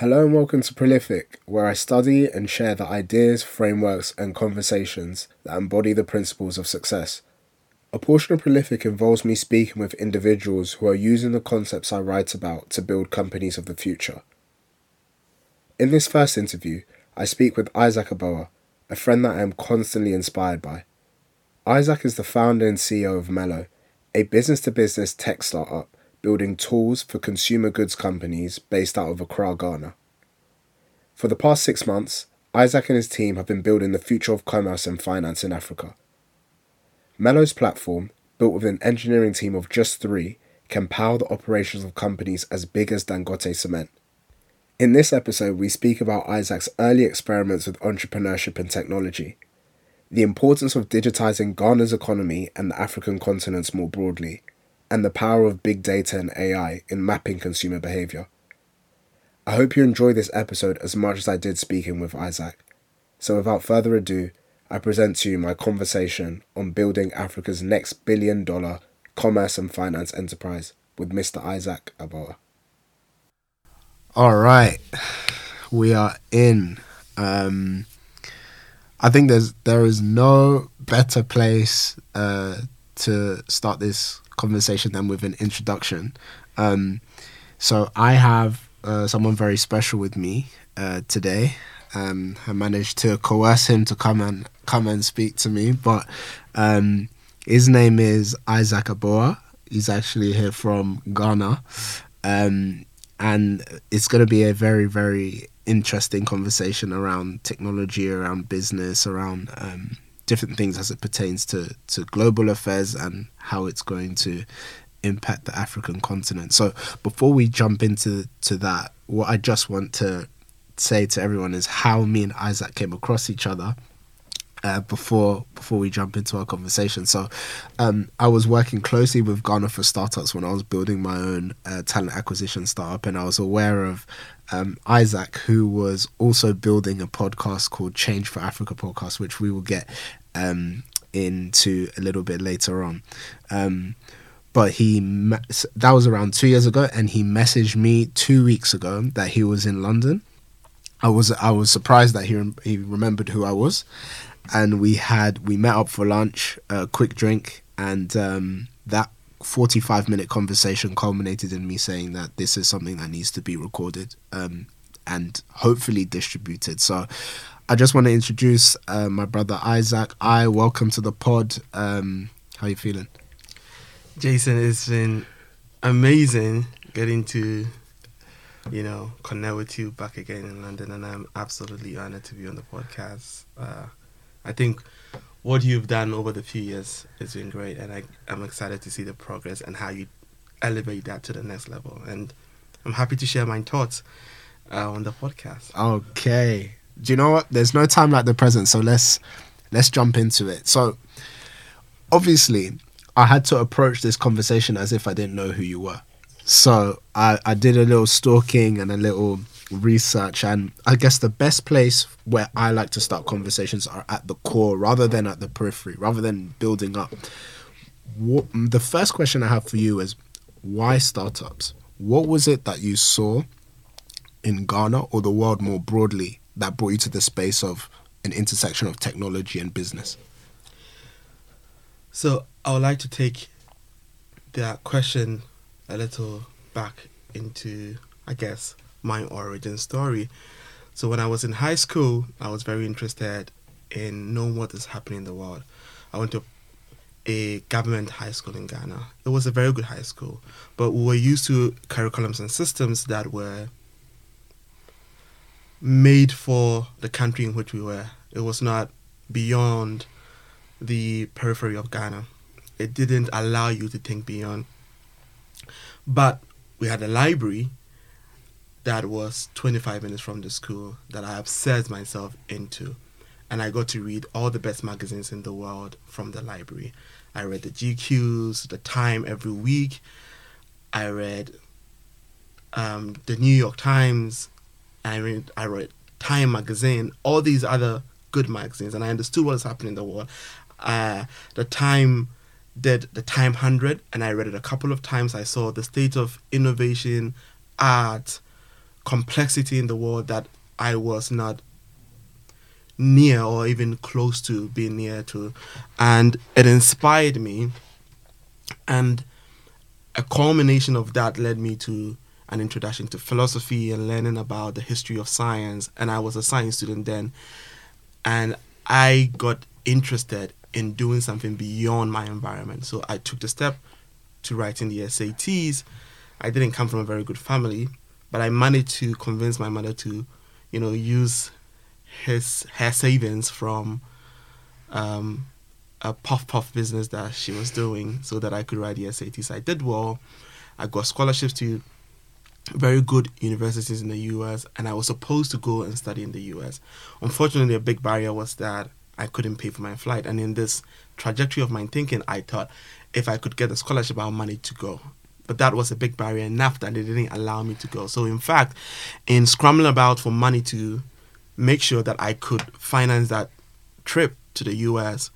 Hello and welcome to Prolific, where I study and share the ideas, frameworks, and conversations that embody the principles of success. A portion of Prolific involves me speaking with individuals who are using the concepts I write about to build companies of the future. In this first interview, I speak with Isaac Aboah, a friend that I am constantly inspired by. Isaac is the founder and CEO of Melo, a business to business tech startup building tools for consumer goods companies based out of Accra, Ghana. For the past six months, Isaac and his team have been building the future of commerce and finance in Africa. Melo's platform, built with an engineering team of just three, can power the operations of companies as big as Dangote Cement. In this episode, we speak about Isaac's early experiments with entrepreneurship and technology, the importance of digitizing Ghana's economy and the African continents more broadly, and the power of big data and AI in mapping consumer behavior. I hope you enjoy this episode as much as I did speaking with Isaac. So, without further ado, I present to you my conversation on building Africa's next billion dollar commerce and finance enterprise with Mr. Isaac Aboah. All right, we are in. Um, I think there's there is no better place uh, to start this conversation than with an introduction. Um, so I have uh, someone very special with me uh, today. Um, I managed to coerce him to come and come and speak to me, but um, his name is Isaac Aboah. He's actually here from Ghana, um, and it's going to be a very very interesting conversation around technology, around business, around um, different things as it pertains to to global affairs and how it's going to impact the African continent. So before we jump into to that, what I just want to say to everyone is how me and Isaac came across each other. Uh, before before we jump into our conversation, so um, I was working closely with Ghana for Startups when I was building my own uh, talent acquisition startup, and I was aware of um, Isaac, who was also building a podcast called Change for Africa podcast, which we will get um, into a little bit later on. Um, but he that was around two years ago, and he messaged me two weeks ago that he was in London. I was I was surprised that he he remembered who I was, and we had we met up for lunch, a quick drink, and um, that 45 minute conversation culminated in me saying that this is something that needs to be recorded um, and hopefully distributed. So I just want to introduce uh, my brother Isaac. I welcome to the pod. Um, how you feeling? Jason, it's been amazing getting to, you know, connect with you back again in London, and I'm absolutely honored to be on the podcast. Uh, I think what you've done over the few years has been great, and I, I'm excited to see the progress and how you elevate that to the next level. And I'm happy to share my thoughts uh, on the podcast. Okay. Do you know what? There's no time like the present, so let's let's jump into it. So, obviously, I had to approach this conversation as if I didn't know who you were. So I, I did a little stalking and a little research and i guess the best place where i like to start conversations are at the core rather than at the periphery rather than building up. What, the first question i have for you is why startups? What was it that you saw in ghana or the world more broadly that brought you to the space of an intersection of technology and business? So i would like to take that question a little back into i guess my origin story. So when I was in high school, I was very interested in knowing what is happening in the world. I went to a government high school in Ghana. It was a very good high school, but we were used to curriculums and systems that were made for the country in which we were. It was not beyond the periphery of Ghana. It didn't allow you to think beyond. But we had a library that was 25 minutes from the school that I obsessed myself into. And I got to read all the best magazines in the world from the library. I read the GQs, the Time every week. I read um, the New York Times. I read, I read Time magazine, all these other good magazines, and I understood what was happening in the world. Uh, the Time did the Time 100, and I read it a couple of times. I saw the state of innovation, art, complexity in the world that I was not near or even close to being near to. And it inspired me. And a culmination of that led me to an introduction to philosophy and learning about the history of science. And I was a science student then. And I got interested in doing something beyond my environment. So I took the step to writing the SATs. I didn't come from a very good family, but I managed to convince my mother to, you know, use his her savings from um, a puff puff business that she was doing so that I could write the SATs. I did well. I got scholarships to very good universities in the US and I was supposed to go and study in the US. Unfortunately, a big barrier was that I couldn't pay for my flight. And in this trajectory of my thinking, I thought if I could get a scholarship, I'll manage to go. But that was a big barrier enough that they didn't allow me to go. So, in fact, in scrambling about for money to make sure that I could finance that trip to the US,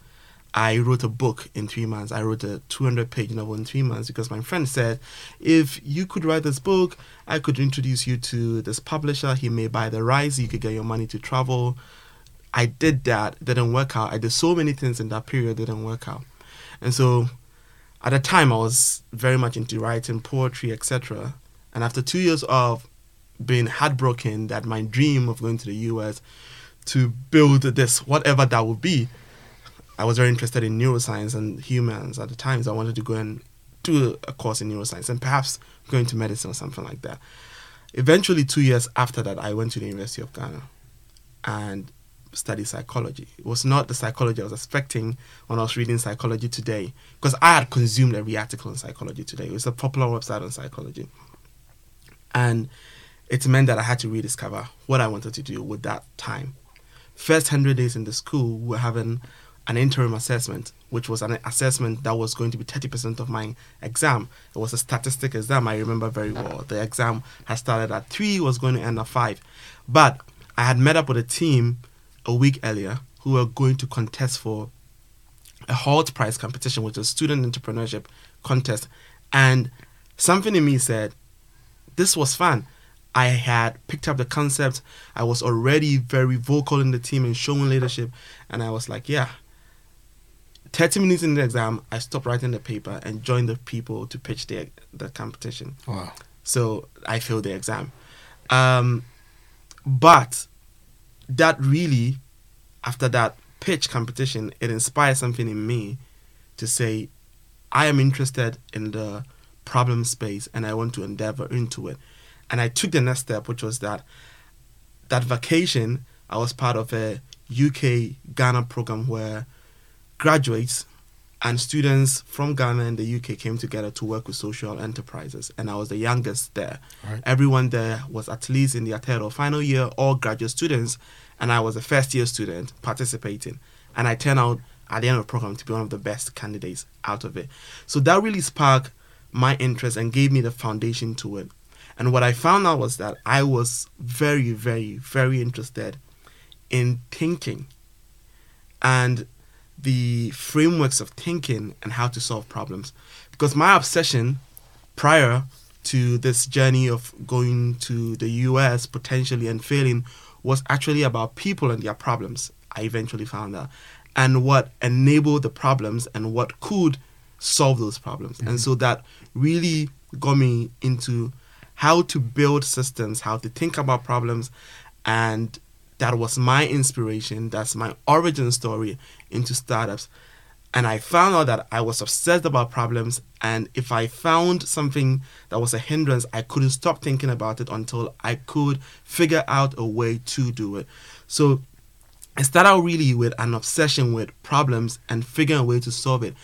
I wrote a book in three months. I wrote a 200 page novel in three months because my friend said, if you could write this book, I could introduce you to this publisher. He may buy the rights, you could get your money to travel. I did that, didn't work out. I did so many things in that period, didn't work out. And so at the time, I was very much into writing poetry, etc. And after two years of being heartbroken that my dream of going to the US to build this, whatever that would be, I was very interested in neuroscience and humans at the time. So I wanted to go and do a course in neuroscience and perhaps go into medicine or something like that. Eventually, two years after that, I went to the University of Ghana and studied psychology. It was not the psychology I was expecting when I was reading Psychology Today because I had consumed every article on Psychology Today. It was a popular website on psychology. And it meant that I had to rediscover what I wanted to do with that time. First 100 days in the school, we were having an interim assessment, which was an assessment that was going to be 30% of my exam. It was a statistic exam, I remember very well. The exam had started at 3, was going to end at 5. But I had met up with a team a week earlier who were going to contest for a Hult Prize competition, which is a student entrepreneurship contest. And something in me said, this was fun. I had picked up the concept. I was already very vocal in the team and showing leadership. And I was like, yeah, 30 minutes in the exam, I stopped writing the paper and joined the people to pitch the, the competition. Wow. So I failed the exam. Um, but that really, after that pitch competition, it inspired something in me to say, I am interested in the problem space and I want to endeavor into it. And I took the next step, which was that that vacation, I was part of a UK Ghana program where graduates and students from Ghana and the UK came together to work with social enterprises, and I was the youngest there. Right. Everyone there was at least in their third or final year, all graduate students, and I was a first year student participating. And I turned out at the end of the program to be one of the best candidates out of it. So that really sparked my interest and gave me the foundation to it. And what I found out was that I was very, very, very interested in thinking and the frameworks of thinking and how to solve problems. Because my obsession prior to this journey of going to the US potentially and failing was actually about people and their problems. I eventually found out. And what enabled the problems and what could solve those problems. And mm-hmm. so that really got me into how to build systems, how to think about problems, and that was my inspiration. That's my origin story into startups. And I found out that I was obsessed about problems. And if I found something that was a hindrance, I couldn't stop thinking about it until I could figure out a way to do it. So I started out really with an obsession with problems and figuring a way to solve it.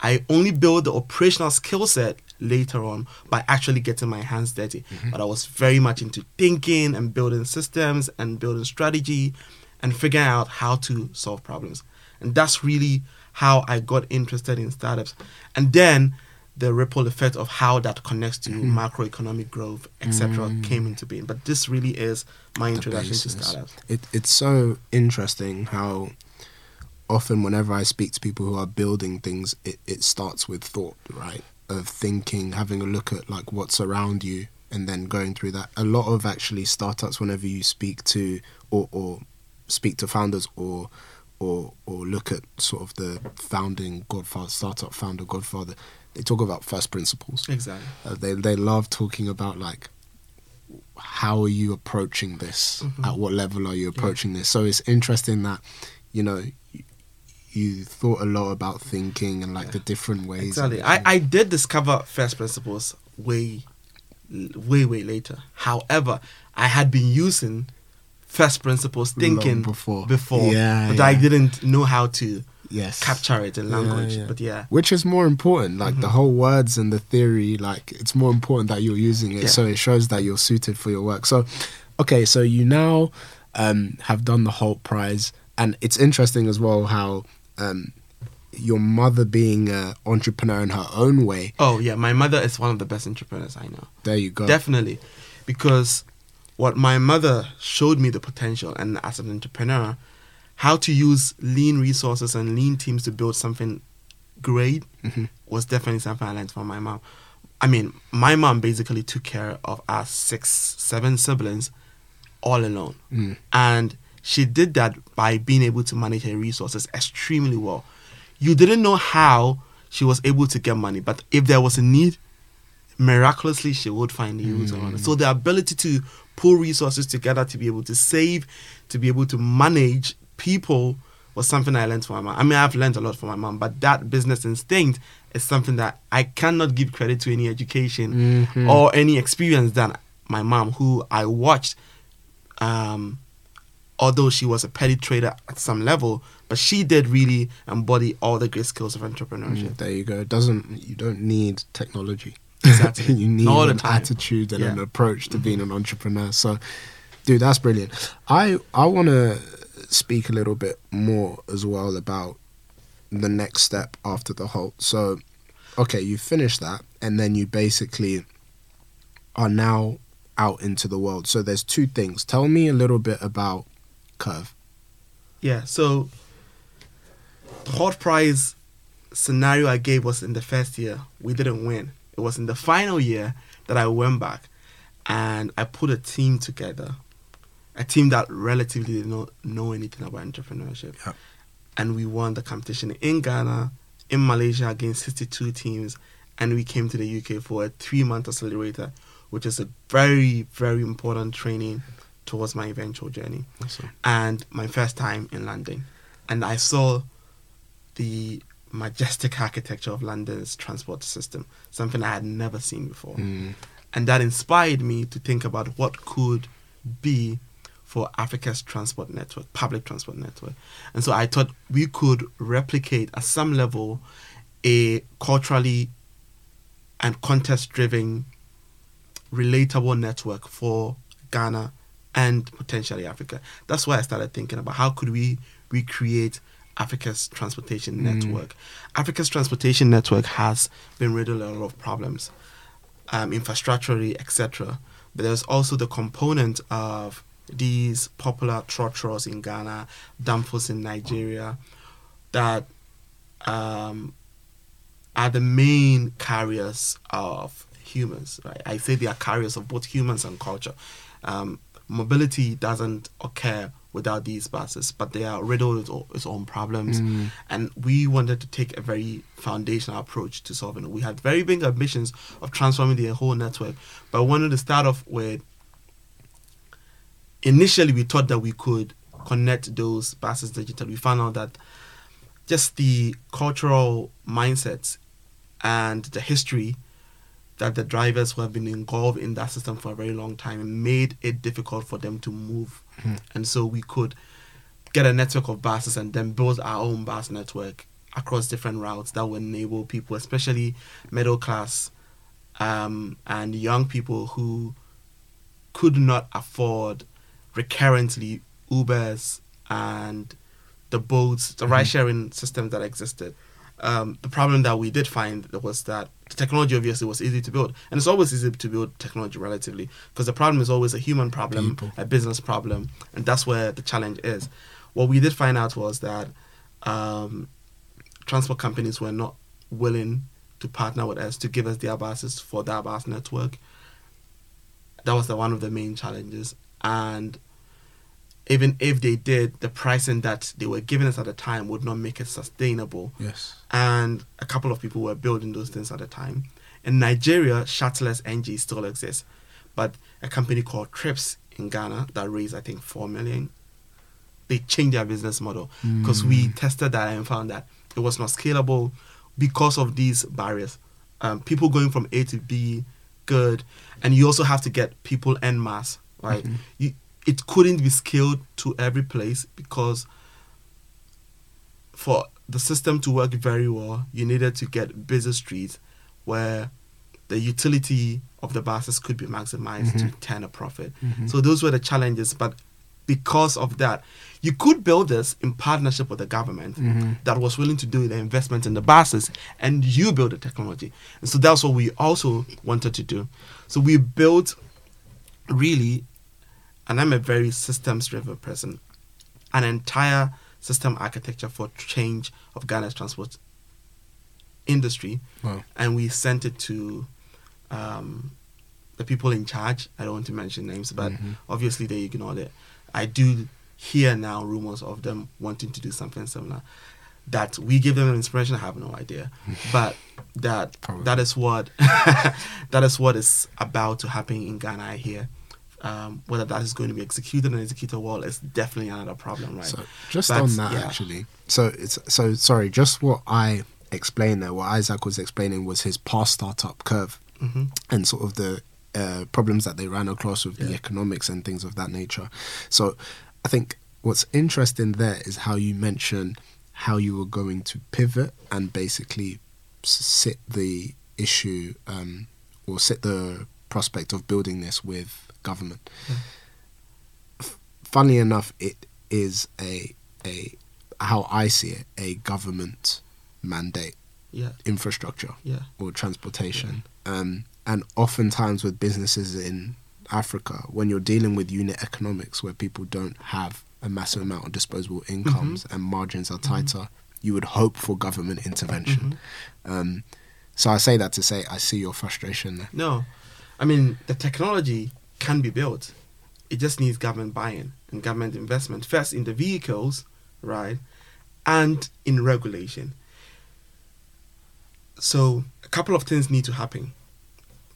I only built the operational skill set later on by actually getting my hands dirty. Mm-hmm. But I was very much into thinking and building systems and building strategy and figuring out how to solve problems. And that's really how I got interested in startups. And then the ripple effect of how that connects to mm-hmm. macroeconomic growth, etc., mm-hmm. came into being. But this really is my introduction to startups. It, it's so interesting how often whenever I speak to people who are building things, it, it starts with thought, right? Of thinking, having a look at like what's around you and then going through that. A lot of actually startups, whenever you speak to or, or speak to founders or or or look at sort of the founding godfather startup founder godfather, they talk about first principles. Exactly. Uh, they they love talking about like how are you approaching this? Mhm. At what level are you approaching this? So it's interesting that you know you, thought a lot about thinking and like Yeah. the different ways. Exactly. I, I did discover first principles way, way, way later. However, I had been using first principles Long thinking before. before, Yeah, but yeah. I didn't know how to yes capture it in language. yeah. But yeah, which is more important like the Mhm. whole words and the theory like it's more important that you're using it so it shows that you're suited for your work so okay so you now um, have done the Hult prize and it's interesting as well how um, your mother being an entrepreneur in her own way oh yeah, my mother is one of the best entrepreneurs I know. there you go Definitely, because what my mother showed me the potential, and as an entrepreneur, how to use lean resources and lean teams to build something great Mhm. was definitely something I learned from my mom. I mean, my mom basically took care of us six, seven siblings all alone. Mm. And she did that by being able to manage her resources extremely well. You didn't know how she was able to get money, but if there was a need, miraculously she would find the use it. So the ability to pull resources together to be able to save, to be able to manage people was something I learned from my mom. I mean, I've learned a lot from my mom, but that business instinct is something that I cannot give credit to any education Mhm. or any experience than my mom, who I watched. Um, although she was a petty trader at some level, but she did really embody all the great skills of entrepreneurship. Mm, there you go it doesn't you don't need technology Exactly. you need an time. attitude and an approach to being an entrepreneur. So, dude, that's brilliant. I I want to speak a little bit more as well about the next step after the Hult. So, okay, you finished that, and then you basically are now out into the world. So, there's two things. Tell me a little bit about Curve. Yeah, so the Hult prize scenario I gave was in the first year. We didn't win. It was in the final year that I went back and I put a team together. A team that relatively did not know anything about entrepreneurship. Yeah. And we won the competition in Ghana, in Malaysia against 62 teams. And we came to the UK for a three month accelerator, which is a very, very important training towards my eventual journey Awesome. and my first time in London. And I saw the majestic architecture of London's transport system, something I had never seen before. Mm. And that inspired me to think about what could be for Africa's transport network, public transport network. And so I thought we could replicate at some level a culturally and context driven relatable network for Ghana and potentially Africa. That's why I started thinking about how could we recreate Africa's transportation Mm. network. Africa's transportation network has been riddled with a lot of problems, um, infrastructurally, etc. But there's also the component of these popular trotros in Ghana, danfos in Nigeria, that um, are the main carriers of humans. Right? I say they are carriers of both humans and culture. Um, mobility doesn't occur without these buses, but they are riddled with o- its own problems. Mm. And we wanted to take a very foundational approach to solving it. We had very big ambitions of transforming the whole network, but wanted to start off with. Initially, we thought that we could connect those buses digitally. We found out that just the cultural mindsets and the history that the drivers who have been involved in that system for a very long time made it difficult for them to move. Mhm. And so we could get a network of buses and then build our own bus network across different routes that would enable people, especially middle class um, and young people who could not afford recurrently Ubers and the Bolts, the Mhm. ride sharing systems that existed. Um, the problem that we did find was that the technology obviously was easy to build, and it's always easy to build technology relatively because the problem is always a human problem, People. a business problem, and that's where the challenge is. What we did find out was that um, transport companies were not willing to partner with us to give us their buses for their bus network. that was the one of the main challenges. And even if they did, the pricing that they were giving us at the time would not make it sustainable. Yes. And a couple of people were building those things at the time. In Nigeria, Shuttlers NG still exists, but a company called Trips in Ghana that raised, I think, four million. They changed their business model because we tested that and found that it was not scalable because of these barriers. Um, people going from A to B, good, and you also have to get people en masse, right? You, it couldn't be scaled to every place because for the system to work very well, you needed to get busy streets where the utility of the buses could be maximized to mm-hmm. turn a profit. Mm-hmm. So those were the challenges, but because of that, you could build this in partnership with the government mm-hmm. that was willing to do the investment in the buses, and you build the technology. And so that's what we also wanted to do. So we built really, and I'm a very systems driven person, an entire system architecture for change of Ghana's transport industry, Wow. and we sent it to um, the people in charge. I don't want to mention names, but obviously they ignored it. I do hear now rumors of them wanting to do something similar. That we give them an inspiration, I have no idea, but that Probably. that is what that is what is about to happen in Ghana. I hear. Um, whether that is going to be executed and executed well is definitely another problem, right? So just But, on that, yeah. actually. So it's so sorry. Just what I explained there, what Isaac was explaining was his past startup curve Mhm. and sort of the uh, problems that they ran across with the economics and things of that nature. So I think what's interesting there is how you mention how you were going to pivot and basically sit the issue um, or sit the prospect of building this with government. F- Funnily enough, it is a a how I see it a government mandate. Yeah, infrastructure. Yeah, or transportation. Um, and oftentimes with businesses in Africa, when you're dealing with unit economics where people don't have a massive amount of disposable incomes and margins are tighter, you would hope for government intervention. Um, so I say that to say I see your frustration there. No, I mean the technology can be built. It just needs government buy-in and government investment first in the vehicles, right, and in regulation. So a couple of things need to happen.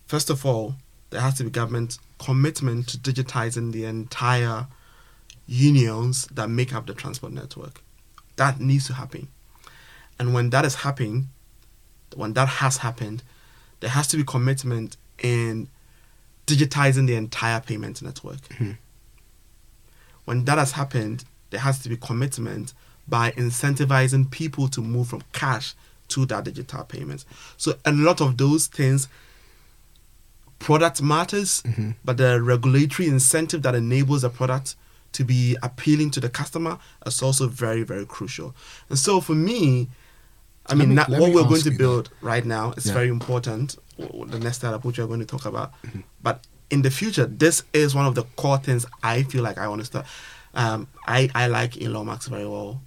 First of all, there has to be government commitment to digitizing the entire unions that make up the transport network. That needs to happen. And when that is happening, when that has happened, there has to be commitment in digitizing the entire payment network. When that has happened, there has to be commitment by incentivizing people to move from cash to that digital payments. So a lot of those things product matters, but the regulatory incentive that enables a product to be appealing to the customer is also very, very crucial. And so for me, I mean, me- that, what we're going to build right now is Yeah. very important. The next startup, which we're going to talk about, Mm-hmm. but in the future, this is one of the core things I feel like I want to start. Um, I I like Elon Musk very well,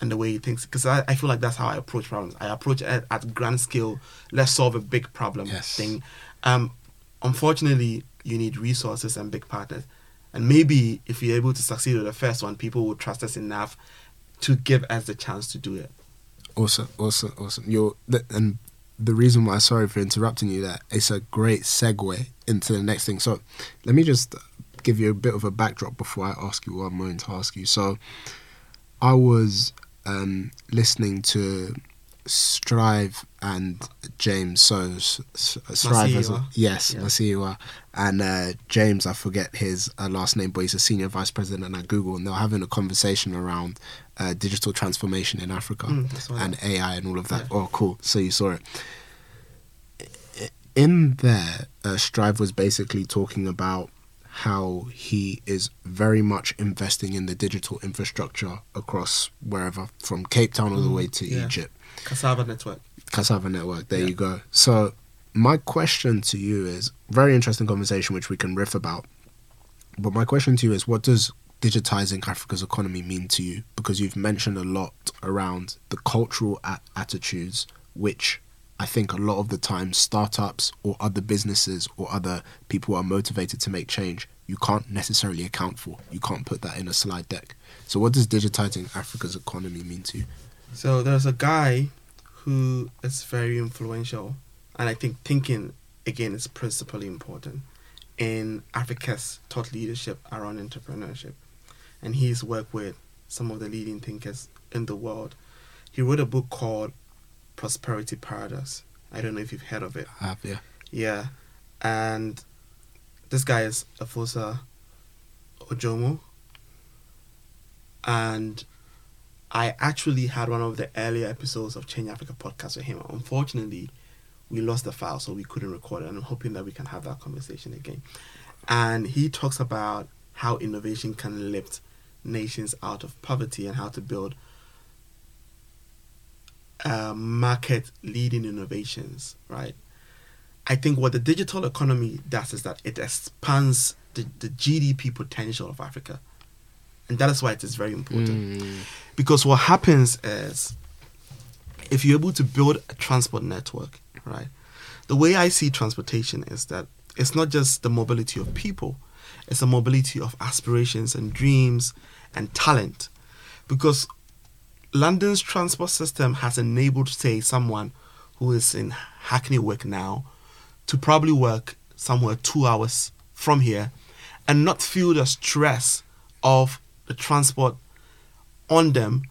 and the way he thinks because I, I feel like that's how I approach problems. I approach it at grand scale. Let's solve a big problem Yes. thing. Um, unfortunately, you need resources and big partners. And maybe if you're able to succeed with the first one, people will trust us enough to give us the chance to do it. Awesome, awesome, awesome. You're and the reason why sorry for interrupting you there, it's a great segue into the next thing. So let me just give you a bit of a backdrop before I ask you what I'm going to ask you. So I was um, listening to Strive and James. So Strive, as Masiyiwa. yes, Yeah. Masiyiwa, and uh, James. I forget his uh, last name, but he's a senior vice president at Google, and they're having a conversation around uh, digital transformation in Africa Mm, and. AI and all of that. Yeah. Oh, cool. So you saw it. In there, uh, Strive was basically talking about how he is very much investing in the digital infrastructure across wherever, from Cape Town all the Mm, way to yeah. Egypt. Cassava Network. Cassava Network. There Yeah. you go. So, my question to you is very interesting conversation, which we can riff about. But my question to you is, what does digitizing Africa's economy mean to you? Because you've mentioned a lot around the cultural a- attitudes which I think a lot of the time startups or other businesses or other people are motivated to make change, you can't necessarily account for. You can't put that in a slide deck. So what does digitizing Africa's economy mean to you? So there's a guy who is very influential, and I think thinking again is principally important in Africa's thought leadership around entrepreneurship. And he's worked with some of the leading thinkers in the world. He wrote a book called Prosperity Paradox. I don't know if you've heard of it. I have, yeah. Yeah. And this guy is Efosa Ojomo. And I actually had one of the earlier episodes of Change Africa podcast with him. Unfortunately, we lost the file, so we couldn't record it. And I'm hoping that we can have that conversation again. And he talks about how innovation can lift nations out of poverty and how to build uh, market leading innovations, right? I think what the digital economy does is that it expands the, the GDP potential of Africa. And that is why it is very important. Mm. Because what happens is if you're able to build a transport network, right? The way I see transportation is that it's not just the mobility of people, it's the mobility of aspirations and dreams and talent. Because London's transport system has enabled, say, someone who is in Hackney work now to probably work somewhere two hours from here and not feel the stress of the transport on them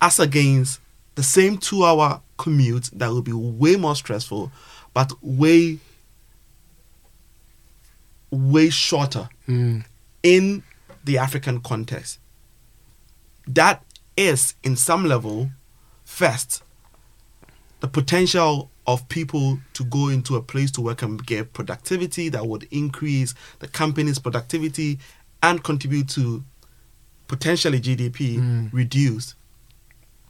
as against the same two hour commute that will be way more stressful but way way shorter Mm. in the African context. That is, in some level, first, the potential of people to go into a place to work and get productivity that would increase the company's productivity and contribute to potentially GDP Mm. reduced.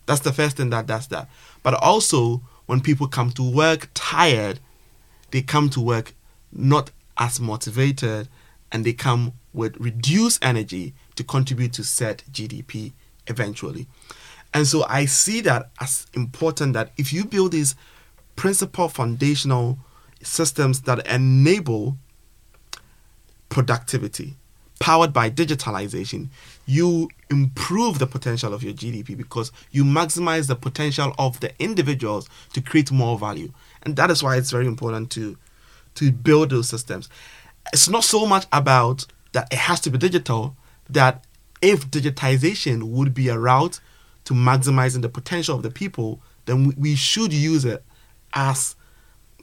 That's the first thing that does that. But also, when people come to work tired, they come to work not as motivated and they come with reduced energy to contribute to set GDP eventually. And so I see that as important that if you build these principal foundational systems that enable productivity powered by digitalization, you improve the potential of your GDP because you maximize the potential of the individuals to create more value. And that is why it's very important to to build those systems. It's not so much about that it has to be digital, that if digitization would be a route to maximizing the potential of the people, then we, should use it as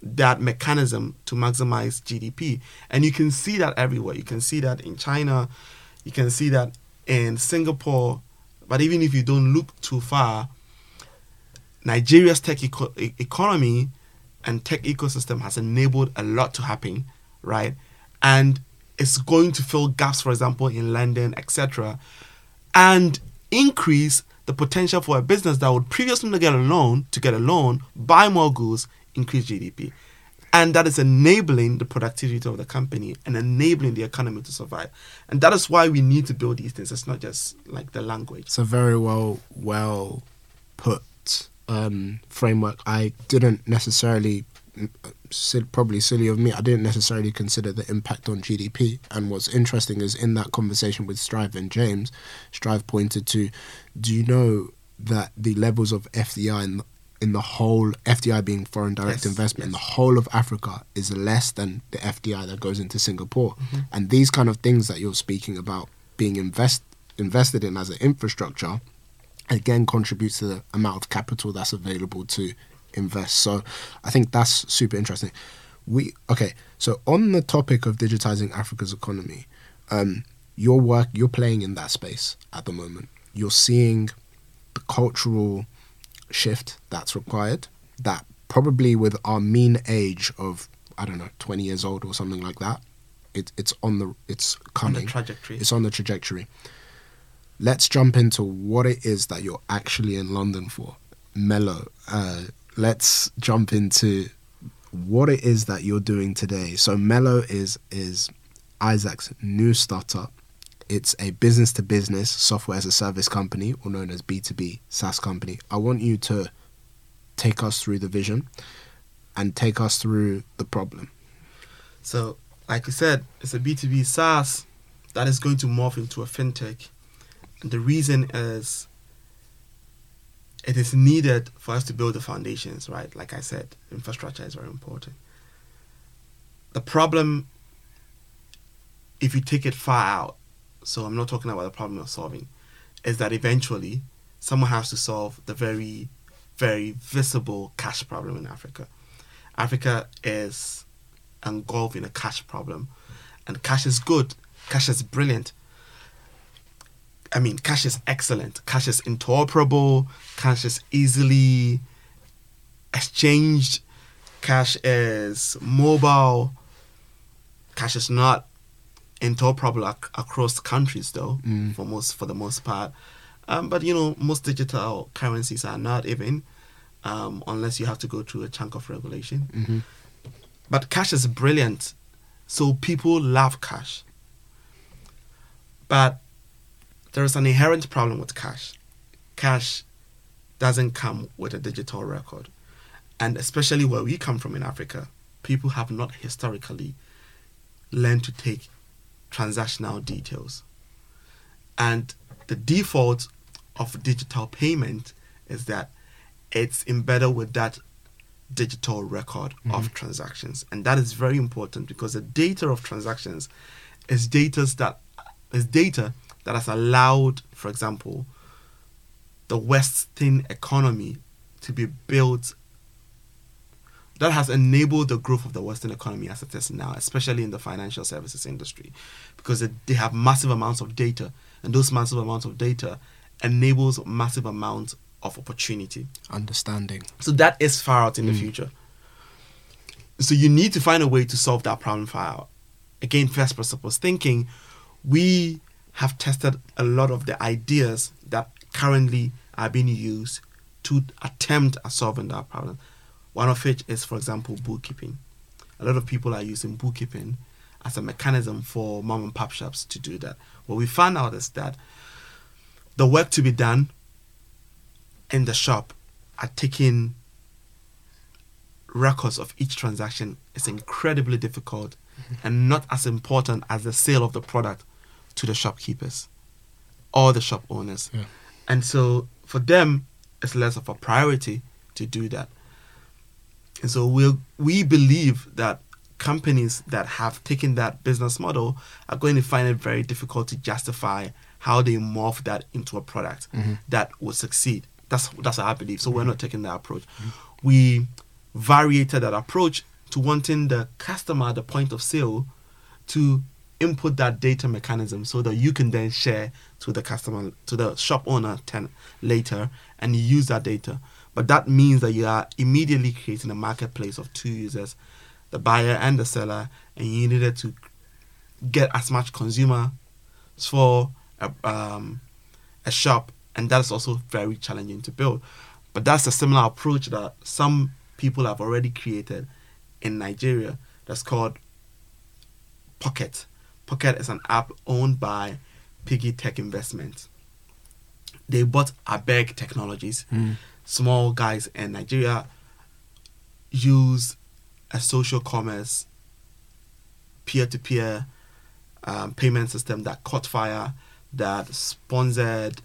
that mechanism to maximize GDP. And you can see that everywhere. You can see that in China, you can see that in Singapore. But even if you don't look too far, Nigeria's tech eco- economy and tech ecosystem has enabled a lot to happen, right? And it's going to fill gaps, for example, in London, etc., and increase the potential for a business that would previously not get a loan to get a loan, buy more goods, increase GDP. And that is enabling the productivity of the company and enabling the economy to survive. And that is why we need to build these things. It's not just like the language. It's a very well well put um, framework. I didn't necessarily, probably silly of me, I didn't necessarily consider the impact on GDP. And what's interesting is in that conversation with Strive and James, Strive pointed to, do you know that the levels of FDI in, in the whole FDI being foreign direct Yes, investment in the whole of Africa is less than the FDI that goes into Singapore. Mm-hmm. And these kind of things that you're speaking about being invest invested in as an infrastructure again contributes to the amount of capital that's available to invest. So I think that's super interesting. We okay, so on the topic of digitizing Africa's economy, um, your work you're playing in that space at the moment. You're seeing the cultural shift that's required that probably with our mean age of I don't know 20 years old or something like that it, it's on the it's On coming the trajectory. it's on the trajectory let's jump into what it is that you're actually in London for Melo uh, let's jump into what it is that you're doing today so Melo is is Isaac's new startup it's a business to business software as a service company or known as B2B SaaS company. I want you to take us through the vision and take us through the problem. So, like you said, it's a B2B SaaS that is going to morph into a fintech. And the reason is it is needed for us to build the foundations, right? Like I said, infrastructure is very important. The problem, if you take it far out, so I'm not talking about the problem of solving, is that eventually someone has to solve the very, very visible cash problem in Africa. Africa is engulfed in a cash problem, and cash is good, cash is brilliant. I mean, cash is excellent, cash is interoperable, cash is easily exchanged, cash is mobile, cash is not interoperable ac- across countries though Mm. for most for the most part. Um, but you know most digital currencies are not even um, unless you have to go through a chunk of regulation. Mm-hmm. but cash is brilliant. So people love cash. But there is an inherent problem with cash. Cash doesn't come with a digital record. And especially where we come from in africa people have not historically learned to take transactional details. And the default of digital payment is that it's embedded with that digital record of mm-hmm. transactions. And that is very important because the data of transactions is data that is data that has allowed for example the western economy to be built that has enabled the growth of the western economy as it is now especially in the financial services industry because they have massive amounts of data and those massive amounts of data enables massive amounts of opportunity Understanding. so that is far out in the mm. future. So you need to find a way to solve that problem far out. Again, first principles thinking, we have tested a lot of the ideas that currently are being used to attempt at solving that problem. One of which is, for example, bookkeeping. A lot of people are using bookkeeping as a mechanism for mom and pop shops to do that. What we found out is that the work to be done in the shop are taking records of each transaction is incredibly difficult mm-hmm. and not as important as the sale of the product to the shopkeepers or the shop owners. Yeah. And so for them, it's less of a priority to do that. And so we we believe that companies that have taken that business model are going to find it very difficult to justify how they morph that into a product mm-hmm. that will succeed. That's that's what I believe. So we're mm-hmm. not taking that approach. Mm-hmm. We variated that approach to wanting the customer at the point of sale to input that data mechanism so that you can then share to the customer to the shop owner ten later and use that data. But that means that you are immediately creating a marketplace of two users the buyer and the seller and you needed to get as much consumer for a, um, a shop and that's also very challenging to build. But that's a similar approach that some people have already created in nigeria that's called pocket pocket is an app owned by piggy tech investments. They bought abeg technologies. Small guys in nigeria use a social commerce peer-to-peer um, payment system that caught fire that sponsored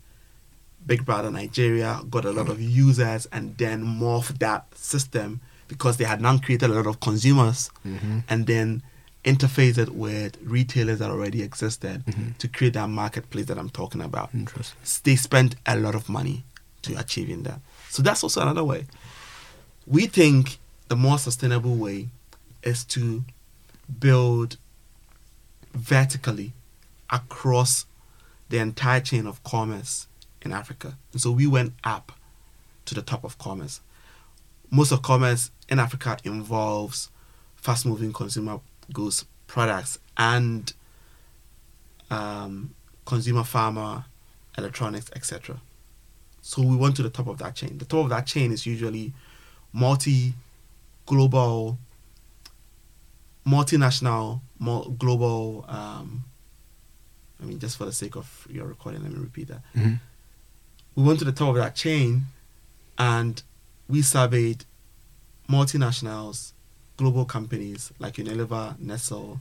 big brother nigeria got a lot of users and then morphed that system because they had now created a lot of consumers. And then interfaced it with retailers that already existed mm-hmm. to create that marketplace that i'm talking about Interesting. they spent a lot of money to achieving that. So that's also another way. We think the more sustainable way is to build vertically across the entire chain of commerce in Africa. And so we went up to the top of commerce. Most of commerce in Africa involves fast moving consumer goods products and um, consumer pharma, electronics, etc. So we went to the top of that chain. The top of that chain is usually multi global, multinational, mul- global. Um, I mean, just for the sake of your recording, let me repeat that. Mhm. We went to the top of that chain and we surveyed multinationals, global companies like Unilever, Nestle,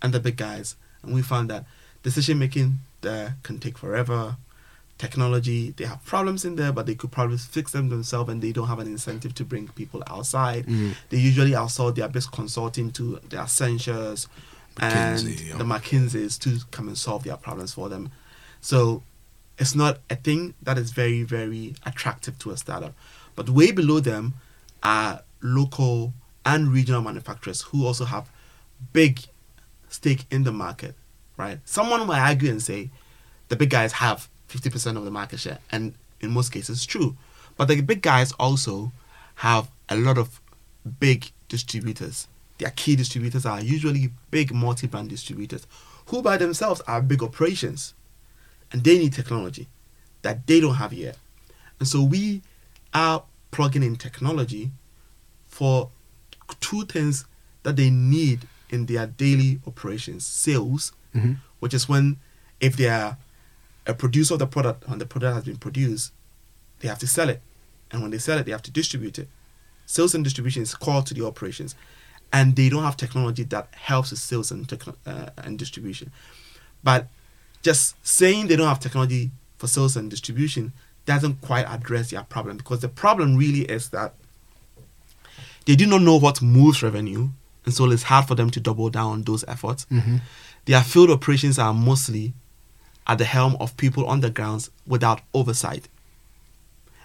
and the big guys, and we found that decision making there can take forever. Technology, they have problems in there, but they could probably fix them themselves, and they don't have an incentive to bring people outside. Mm. They usually outsource their best consulting to the Accentures and yeah. the McKinseys to come and solve their problems for them. So it's not a thing that is very, very attractive to a startup. But way below them are local and regional manufacturers who also have big stake in the market, right? Someone might argue and say the big guys have 50% of the market share, and in most cases, it's true. But the big guys also have a lot of big distributors. Their key distributors are usually big multi brand distributors who, by themselves, are big operations and they need technology that they don't have yet. And so we are plugging in technology for two things that they need in their daily operations sales, Mhm. which is when, if they are a producer of the product and the product has been produced, they have to sell it. And when they sell it, they have to distribute it. Sales and distribution is core to the operations. And they don't have technology that helps with sales and, uh, and distribution. But just saying they don't have technology for sales and distribution doesn't quite address their problem because the problem really is that they do not know what moves revenue, and so it's hard for them to double down on those efforts. Mhm. Their field operations are mostly at the helm of people on the grounds without oversight.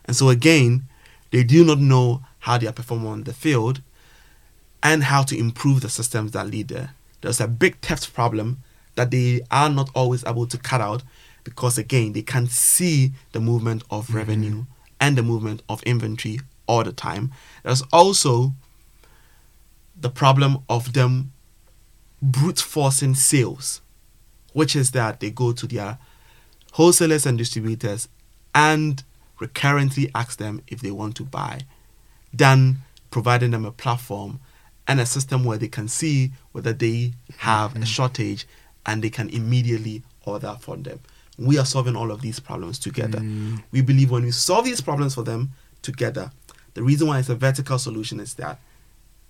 And so again, they do not know how they are performing on the field and how to improve the systems that lead there. There's a big theft problem that they are not always able to cut out because again they can't see the movement of revenue and the movement of inventory all the time. There's also the problem of them brute forcing sales, which is that they go to their wholesalers and distributors and recurrently ask them if they want to buy, then providing them a platform and a system where they can see whether they have a mm. shortage and they can immediately order for them. We are solving all of these problems together. Mm. We believe when we solve these problems for them together, the reason why it's a vertical solution is that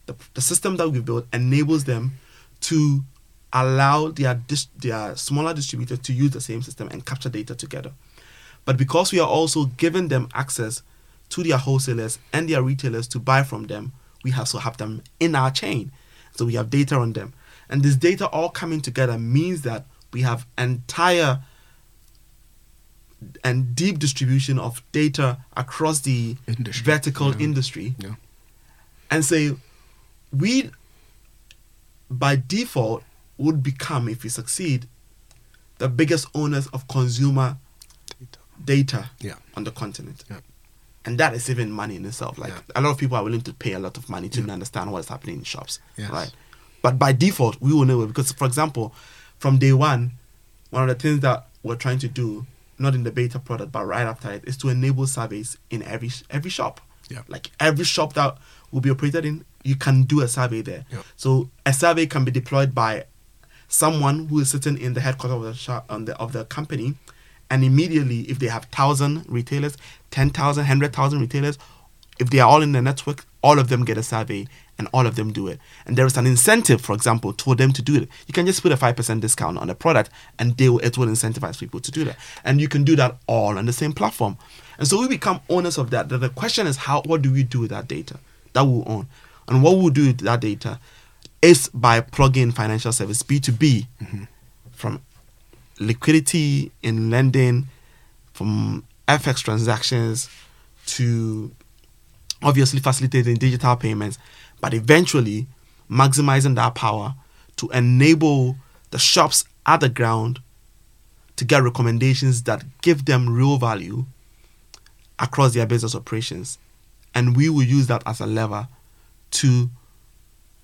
the, the system that we built enables them to allow their dis- their smaller distributors to use the same system and capture data together. But because we are also giving them access to their wholesalers and their retailers to buy from them, we also have them in our chain. So we have data on them. And this data all coming together means that we have entire and deep distribution of data across the Industry, vertical yeah. industry Yeah. and say we by default would become if we succeed the biggest owners of consumer data Yeah. on the continent Yeah. and that is even money in itself like a lot of people are willing to pay a lot of money to understand what's happening in shops Yes. right but by default we will know because for example from day one one of the things that we're trying to do not in the beta product but right after it is to enable surveys in every every shop Yeah. like every shop that will be operated in you can do a survey there Yeah. so a survey can be deployed by someone who is sitting in the headquarters of the shop on the of the company and immediately if they have 1000 retailers 10000 100000 retailers if they are all in the network all of them get a survey and all of them do it. And there is an incentive for example for them to do it. You can just put a 5% discount on a product and they will, it will incentivize people to do that. And you can do that all on the same platform. And so we become owners of that. The the question is how what do we do with that data that we own? And what we'll do with that data is by plugging financial service b2b mm-hmm. from liquidity in lending from fx transactions to obviously facilitating digital payments but eventually maximizing that power to enable the shops at the ground to get recommendations that give them real value across their business operations and we will use that as a lever to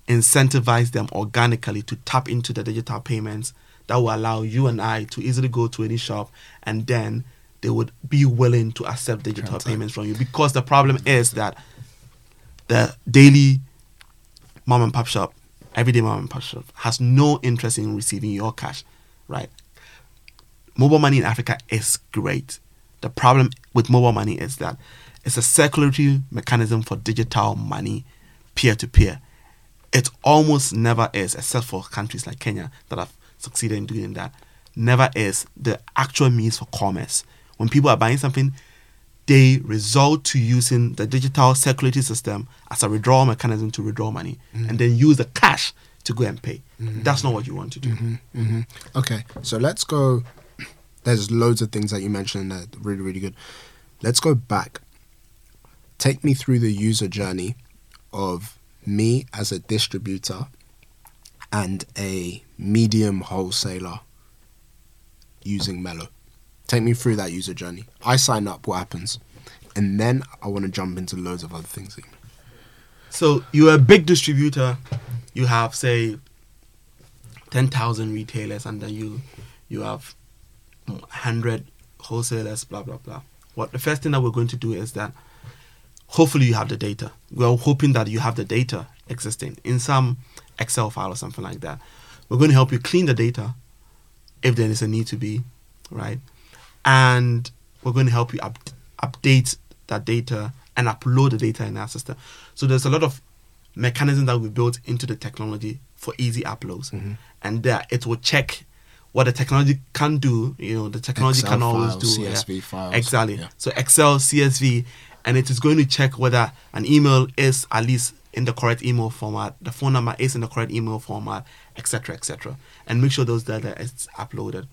incentivize them organically to tap into the digital payments that will allow you and I to easily go to any shop and then they would be willing to accept digital Transact. payments from you because the problem is that the daily mom and pop shop, everyday mom and pop shop has no interest in receiving your cash, right? Mobile money in Africa is great. The problem with mobile money is that it's a circulatory mechanism for digital money peer to peer. It almost never is, except for countries like Kenya that have succeeded in doing that. Never is the actual means for commerce. When people are buying something, they resort to using the digital circulatory system as a withdrawal mechanism to withdraw money mm-hmm. and then use the cash to go and pay. Mm-hmm. That's not what you want to do. hmm Okay, so let's go. There's loads of things that you mentioned that are really, really good. Let's go back. Take me through the user journey of me as a distributor and a medium wholesaler using Melo. Take me through that user journey. I sign up, what happens? And then I want to jump into loads of other things. So you're a big distributor. You have say ten thousand retailers, and then you you have hundred wholesalers. Blah blah blah. What the first thing that we're going to do is that hopefully you have the data. We're hoping that you have the data existing in some Excel file or something like that. We're going to help you clean the data if there is a need to be, right? And we're going to help you up, update that data and upload the data in our system. So there's a lot of mechanisms that we built into the technology for easy uploads, mm-hmm. and there it will check what the technology can do. You know, the technology Excel can always files, do yeah. Files, Exactly. yeah. So Excel, CSV, and it is going to check whether an email is at least in the correct email format, the phone number is in the correct email format, etc., etc., and make sure those data is uploaded.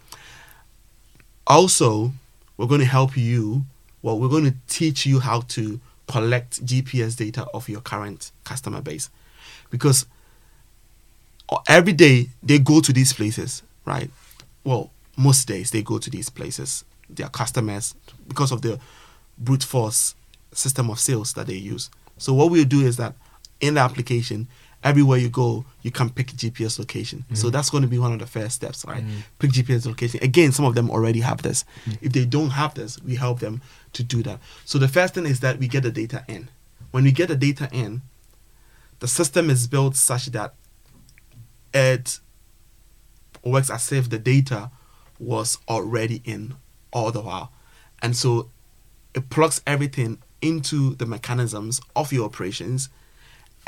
Also, we're going to help you. Well, we're going to teach you how to collect GPS data of your current customer base, because every day they go to these places, right? Well, most days they go to these places. Their customers because of the brute force system of sales that they use. So what we'll do is that in the application, everywhere you go, you can pick GPS location. So mm-hmm. that's going to be one of the first steps, right? Mm-hmm. Pick GPS location. Again, some of them already have this. Mm-hmm. If they don't have this, we help them to do that. So the first thing is that we get the data in. When we get the data in, the system is built such that it works as if the data was already in all the while. And so it plugs everything into the mechanisms of your operations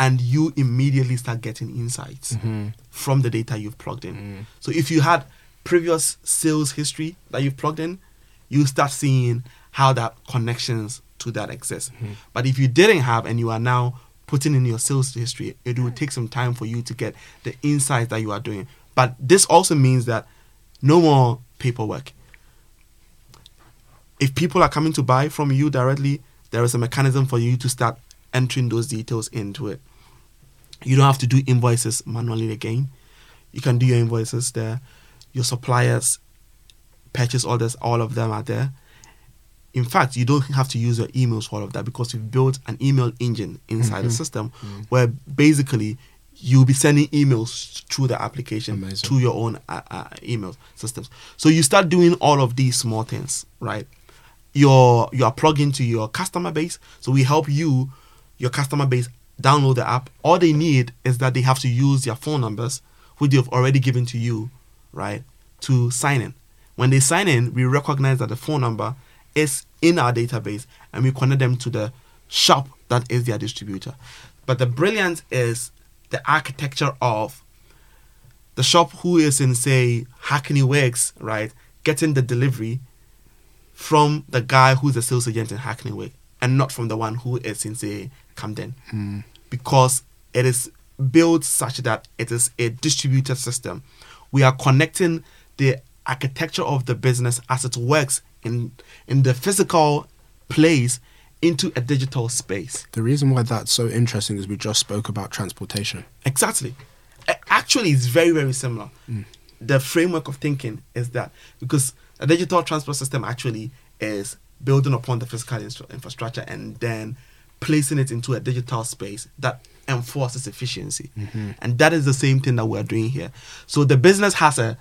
and you immediately start getting insights mm-hmm. from the data you've plugged in. Mm. So if you had previous sales history that you've plugged in, you start seeing how that connections to that exists. Mm-hmm. But if you didn't have and you are now putting in your sales history, it will take some time for you to get the insights that you are doing. But this also means that no more paperwork. If people are coming to buy from you directly, there is a mechanism for you to start entering those details into it. You don't have to do invoices manually again. You can do your invoices there. Your suppliers, purchase orders, all of them are there. In fact, you don't have to use your emails for all of that because we've built an email engine inside the system where basically you'll be sending emails through the application Amazing. to your own uh, uh, email systems. So you start doing all of these small things, right? You're you are plugged into your customer base, so we help you, your customer base, download the app. All they need is that they have to use their phone numbers, which they've already given to you, right, to sign in. When they sign in, we recognize that the phone number is in our database, and we connect them to the shop that is their distributor. But the brilliance is the architecture of the shop who is in say Hackney Wicks, right, getting the delivery from the guy who's a sales agent in Hackney Wick and not from the one who is in say Camden. Because it is built such that it is a distributed system. We are connecting the architecture of the business as it works in in the physical place into a digital space. The reason why that's so interesting is we just spoke about transportation. Exactly. Actually, it's very, very similar. Hmm. The framework of thinking is that because a digital transport system actually is building upon the physical infrastructure and then placing it into a digital space that enforces efficiency. Mm-hmm. And that is the same thing that we're doing here. So the business has a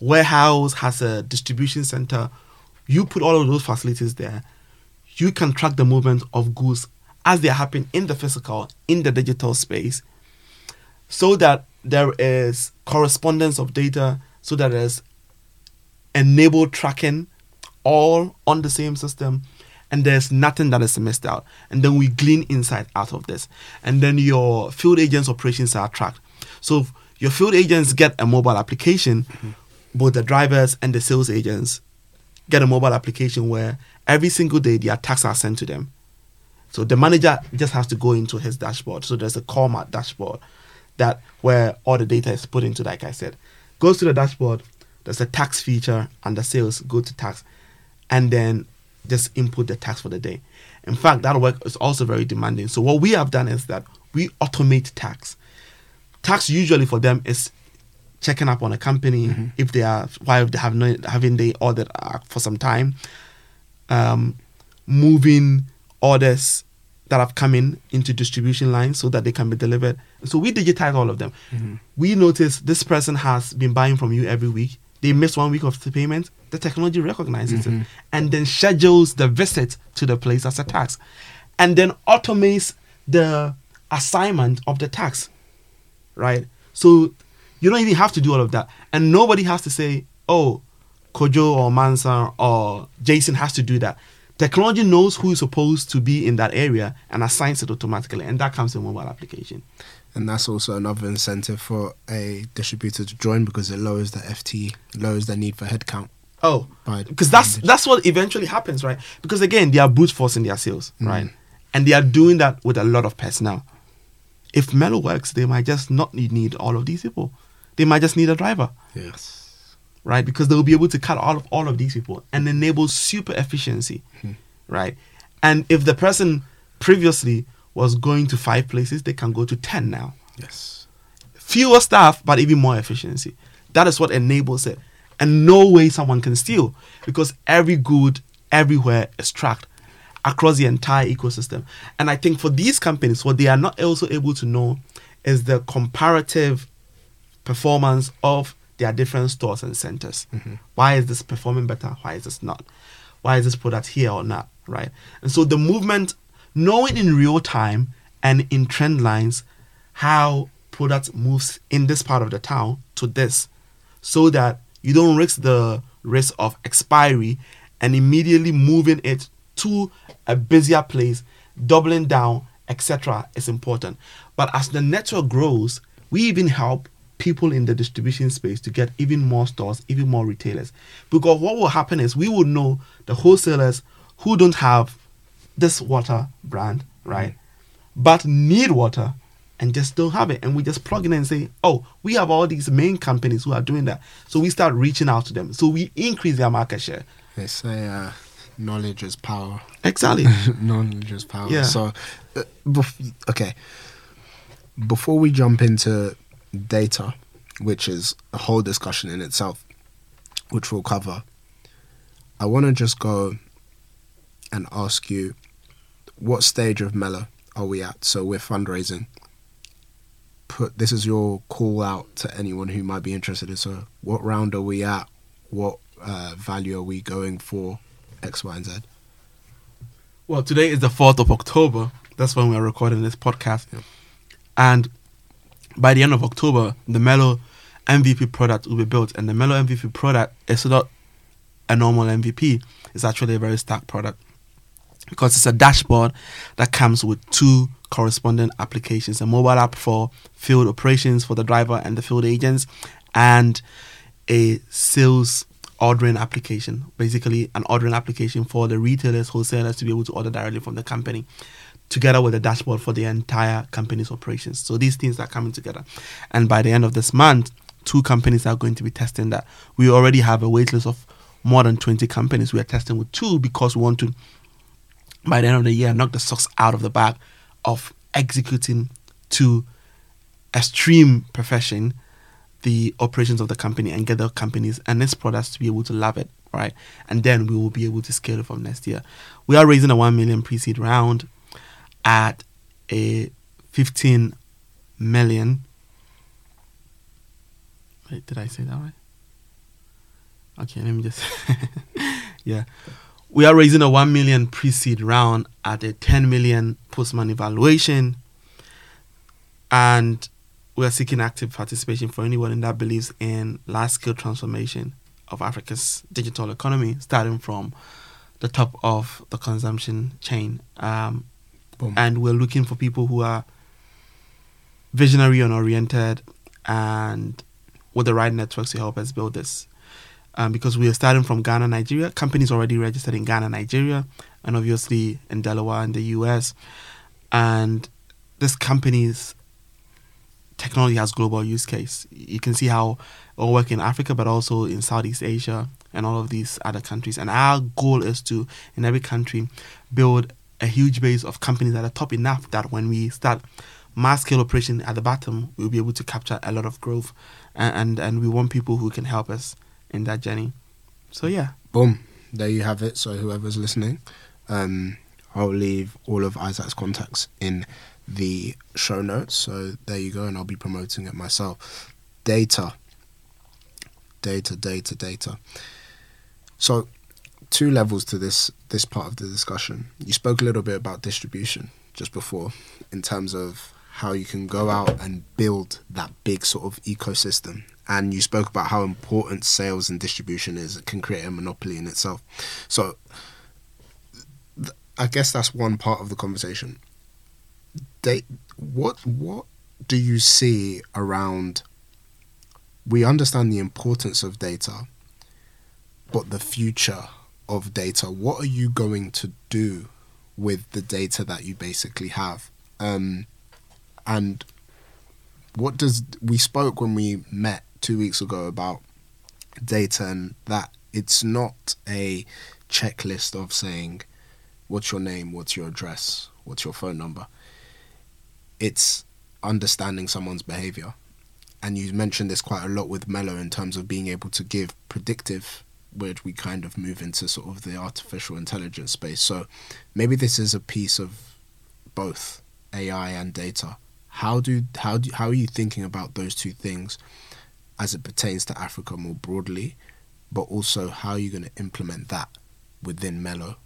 warehouse, has a distribution center. You put all of those facilities there you can track the movement of goods as they happen in the physical, in the digital space, so that there is correspondence of data, so that there's enabled tracking all on the same system, and there's nothing that is missed out. And then we glean insight out of this. And then your field agents' operations are tracked. So your field agents get a mobile application, mm-hmm. both the drivers and the sales agents get a mobile application where every single day their tasks are sent to them. So the manager just has to go into his dashboard. So there's a Colmart dashboard that where all the data is put into, like I said. Goes to the dashboard, there's a tax feature under sales, go to tax, and then just input the tax for the day. In fact, that work is also very demanding. So what we have done is that we automate tax. Tax usually for them is checking up on a company mm-hmm. if they are while they have not having the order for some time, um, moving orders that have come in into distribution lines so that they can be delivered. So we digitize all of them. Mm-hmm. We notice this person has been buying from you every week. They missed one week of the payment. The technology recognizes mm-hmm. it and then schedules the visit to the place as a tax, and then automates the assignment of the tax. Right. So you don't even have to do all of that, and nobody has to say, "Oh, Kojo or Mansa or Jason has to do that." Technology knows who is supposed to be in that area and assigns it automatically, and that comes in mobile application. And that's also another incentive for a distributor to join because it lowers the FT, lowers the need for headcount. Oh, because that's that's what eventually happens, right? Because again, they are brute forcing their sales, mm. right? And they are doing that with a lot of personnel. If Melo works, they might just not need all of these people. They might just need a driver. Yes right? Because they'll be able to cut all of all of these people and enable super efficiency, hmm. right? And if the person previously was going to five places, they can go to ten now. Yes. Fewer staff, but even more efficiency. That is what enables it. And no way someone can steal because every good everywhere is tracked across the entire ecosystem. And I think for these companies, what they are not also able to know is the comparative performance of their different stores and centers. Mm-hmm. Why is this performing better? Why is this not? Why is this product here or not? Right? And so the movement, knowing in real time and in trend lines how product moves in this part of the town to this, so that you don't risk the risk of expiry and immediately moving it to a busier place, doubling down, etc. is important. But as the network grows, we even help people in the distribution space to get even more stores, even more retailers. Because what will happen is we will know the wholesalers who don't have this water brand, right? Mm. But need water and just don't have it. And we just plug in and say, oh, we have all these main companies who are doing that. So we start reaching out to them. So we increase their market share. They say uh, knowledge is power. Exactly. knowledge is power. Yeah. So, uh, bef- okay. Before we jump into data, which is a whole discussion in itself, which we'll cover. I want to just go and ask you what stage of Melo are we at? So we're fundraising. Put this is your call out to anyone who might be interested. So what round are we at? What uh, value are we going for? X, Y, and Z. Well, today is the fourth of October. That's when we're recording this podcast, and by the end of October, the Melo MVP product will be built, and the Melo MVP product is not a normal MVP. It's actually a very stacked product because it's a dashboard that comes with two corresponding applications: a mobile app for field operations for the driver and the field agents, and a sales ordering application, basically an ordering application for the retailers, wholesalers to be able to order directly from the company together with a dashboard for the entire company's operations. So these things are coming together. And by the end of this month, two companies are going to be testing that. We already have a waitlist of more than 20 companies. We are testing with two because we want to, by the end of the year, knock the socks out of the bag of executing to extreme perfection the operations of the company and get the companies and its products to be able to love it, right? And then we will be able to scale it from next year. We are raising a 1 million pre seed round at a 15 million. Wait, did I say that right? Okay, let me just. yeah. We are raising a 1 million pre seed round at a 10 million post money valuation. And we are seeking active participation for anyone that believes in large scale transformation of Africa's digital economy, starting from the top of the consumption chain. Um, and we're looking for people who are visionary and oriented and with the right networks to help us build this. Um, because we are starting from Ghana, Nigeria. Companies already registered in Ghana, Nigeria, and obviously in Delaware in the US. And this company's technology has global use case. You can see how it will work in Africa, but also in Southeast Asia and all of these other countries. And our goal is to, in every country, build a huge base of companies that are top enough that when we start mass scale operation at the bottom, we'll be able to capture a lot of growth. And, and, and we want people who can help us in that journey. So, yeah. Boom. There you have it. So whoever's listening, um, I'll leave all of Isaac's contacts in the show notes. So there you go, and I'll be promoting it myself. Data. Data, data, data. So two levels to this this part of the discussion. You spoke a little bit about distribution just before in terms of how you can go out and build that big sort of ecosystem. And you spoke about how important sales and distribution is. It can create a monopoly in itself. So th- I guess that's one part of the conversation. They, what what do you see around? We understand the importance of data, but the future of data. What are you going to do with the data that you basically have? Um, and what does we spoke when we met two weeks ago about data and that it's not a checklist of saying what's your name, what's your address, what's your phone number. It's understanding someone's behavior. And you mentioned this quite a lot with Melo in terms of being able to give predictive where we kind of move into sort of the artificial intelligence space. So maybe this is a piece of both AI and data. How do how do how are you thinking about those two things as it pertains to Africa more broadly, but also how are you going to implement that within Melo?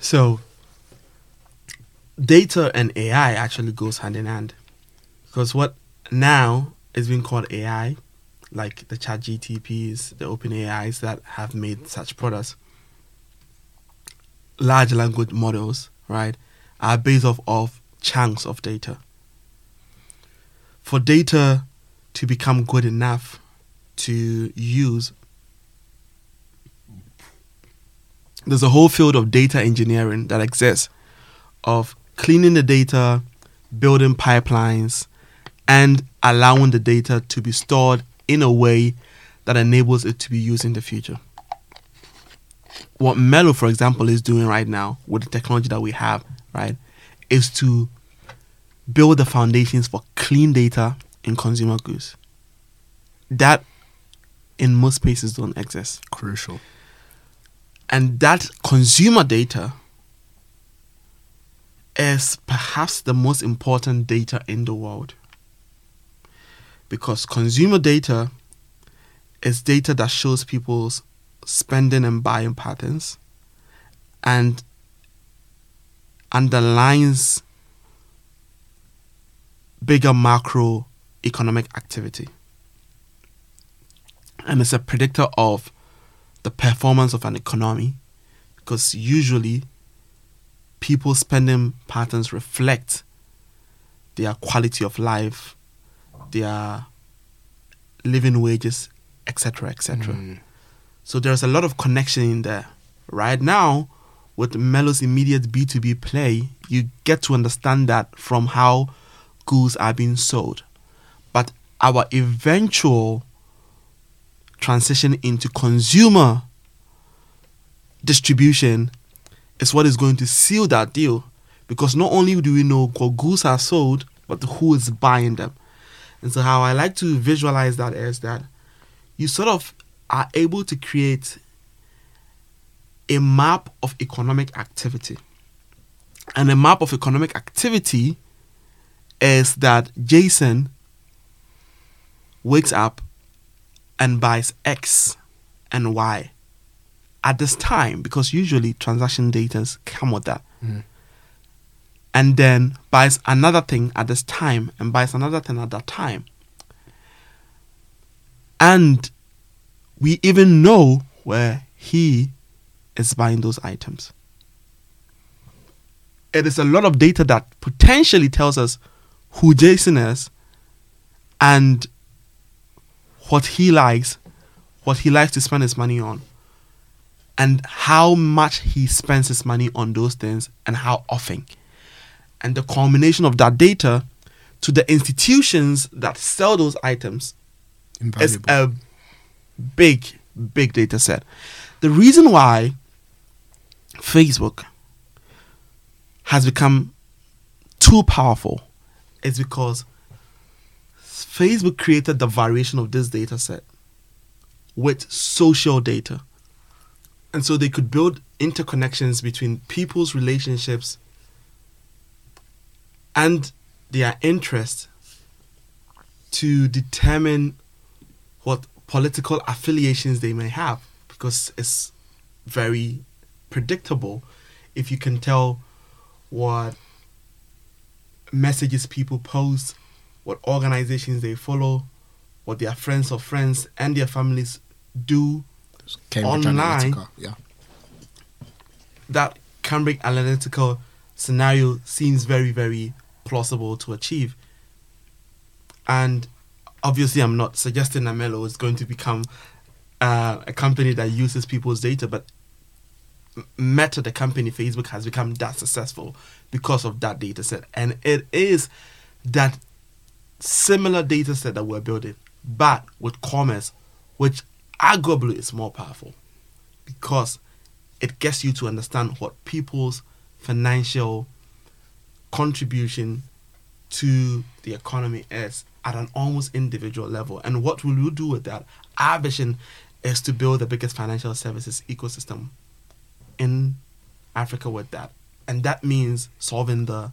So, data and AI actually goes hand in hand, because what now is being called AI, like the Chat GTPs, the Open AIs that have made such products, large language models, right, are based off of chunks of data. For data to become good enough to use, there's a whole field of data engineering that exists of cleaning the data, building pipelines, and allowing the data to be stored in a way that enables it to be used in the future. What Melo, for example, is doing right now with the technology that we have, right, is to build the foundations for clean data in consumer goods. That in most places don't exist. Crucial. And that consumer data is perhaps the most important data in the world. Because consumer data is data that shows people's spending and buying patterns and underlines bigger macroeconomic activity. And it's a predictor of the performance of an economy because usually people's spending patterns reflect their quality of life, their living wages, etc. etc. Mm. So there's a lot of connection in there. Right now, with Melo's immediate B2B play, you get to understand that from how goods are being sold. But our eventual transition into consumer distribution is what is going to seal that deal. Because not only do we know what goods are sold, but who is buying them. And so, how I like to visualize that is that you sort of are able to create a map of economic activity. And a map of economic activity is that Jason wakes up and buys X and Y at this time because usually transaction data come with that. Mm. And then buys another thing at this time and buys another thing at that time. And we even know where he is buying those items. It is a lot of data that potentially tells us who Jason is and what he likes, what he likes to spend his money on, and how much he spends his money on those things and how often. And the combination of that data to the institutions that sell those items is a big, big data set. The reason why Facebook has become too powerful is because Facebook created the variation of this data set with social data. And so they could build interconnections between people's relationships and their interests to determine what political affiliations they may have because it's very predictable if you can tell what messages people post, what organizations they follow, what their friends or friends and their families do. Cambridge online- Analytica. Yeah. That Cambridge Analytica scenario seems very, very plausible to achieve. And obviously, I'm not suggesting Amelo is going to become uh, a company that uses people's data, but Meta, the company Facebook, has become that successful because of that data set. And it is that similar data set that we're building, but with commerce, which arguably is more powerful because it gets you to understand what people's financial contribution to the economy is at an almost individual level. And what will you do with that? Our vision is to build the biggest financial services ecosystem in Africa with that. And that means solving the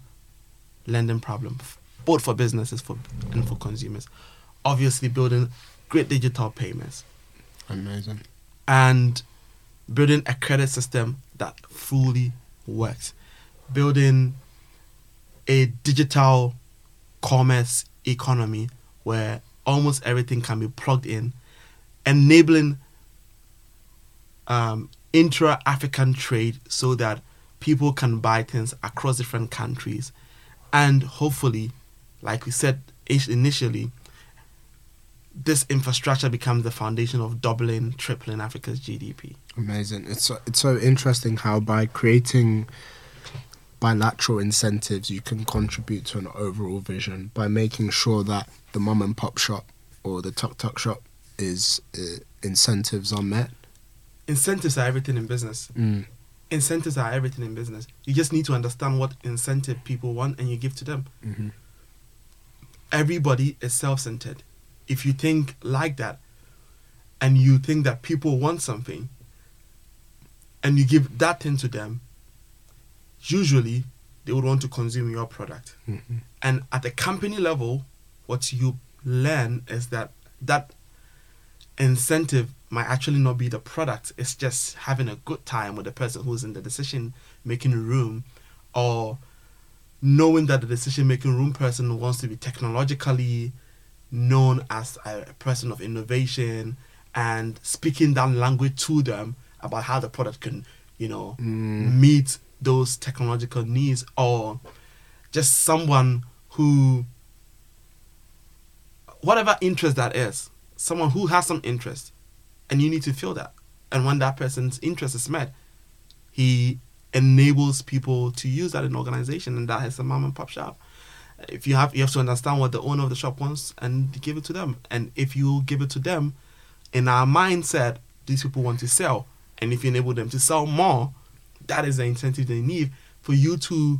lending problem, both for businesses for and for consumers. Obviously, building great digital payments Amazing. and building a credit system that fully works, building a digital commerce economy where almost everything can be plugged in, enabling um, intra African trade so that people can buy things across different countries, and hopefully, like we said initially, this infrastructure becomes the foundation of doubling, tripling Africa's GDP. Amazing. It's so, it's so interesting how by creating bilateral incentives you can contribute to an overall vision by making sure that the mum and pop shop or the tuk tuk shop is uh, incentives are met. Incentives are everything in business. Mm. Incentives are everything in business. You just need to understand what incentive people want and you give to them. hmm Everybody is self centered. If you think like that and you think that people want something and you give that thing to them, usually they would want to consume your product. hmm And at the company level, what you learn is that that incentive might actually not be the product. It's just having a good time with the person who's in the decision making room or knowing that the decision making room person wants to be technologically known as a person of innovation and speaking that language to them about how the product can, you know, Mm. meet those technological needs or just someone who whatever interest that is someone who has some interest and you need to feel that. And when that person's interest is met he enables people to use that in organization and that is a mom and pop shop. If you have you have to understand what the owner of the shop wants and give it to them. And if you give it to them in our mindset these people want to sell. And if you enable them to sell more that is the incentive they need for you to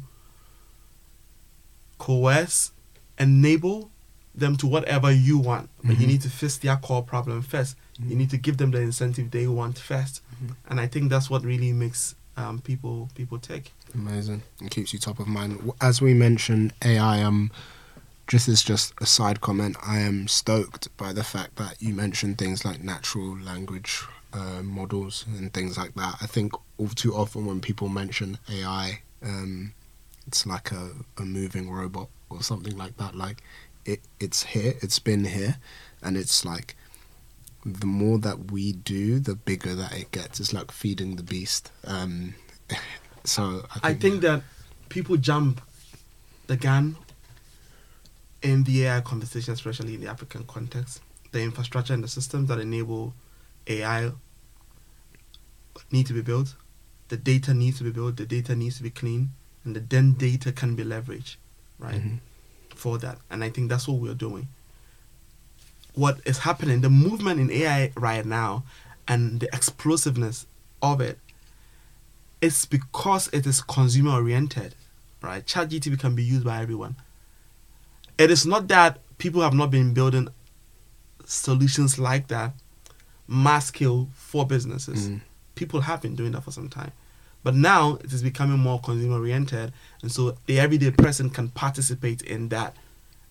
coerce enable them to whatever you want but you Mhm. need to fix their core problem first you need to give them the incentive they want 1st and i think that's what really makes um, people people take Amazing. It keeps you top of mind. As we mentioned, AI. Um, just as just a side comment, I am stoked by the fact that you mentioned things like natural language uh, models and things like that. I think all too often when people mention AI, um, it's like a, a moving robot or something like that. Like it, it's here, it's been here, and it's like the more that we do, the bigger that it gets. It's like feeding the beast. Um, so I think, I think that people jump the gun in the AI conversation, especially in the African context. The infrastructure and the systems that enable AI need to be built. The data needs to be built. The data needs to be clean, and the then data can be leveraged, right, Mhm. For that. And I think that's what we're doing. What is happening, the movement in AI right now, and the explosiveness of it, it's because it is consumer oriented, right? ChatGTP can be used by everyone. It is not that people have not been building solutions like that mass scale for businesses. Mm. People have been doing that for some time. But now it is becoming more consumer oriented and so the everyday person can participate in that.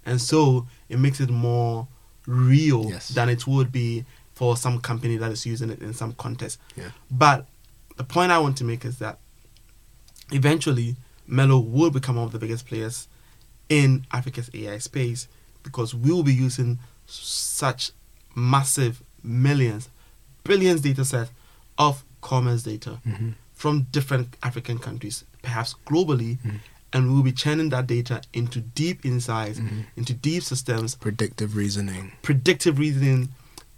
And so it makes it more real Yes. than it would be for some company that is using it in some context. Yeah. But the point I want to make is that eventually Melo will become one of the biggest players in Africa's AI space because we will be using such massive millions, billions data sets of commerce data Mhm. From different African countries, perhaps globally, Mhm. and we will be churning that data into deep insights, Mhm. into deep systems, predictive reasoning. predictive reasoning,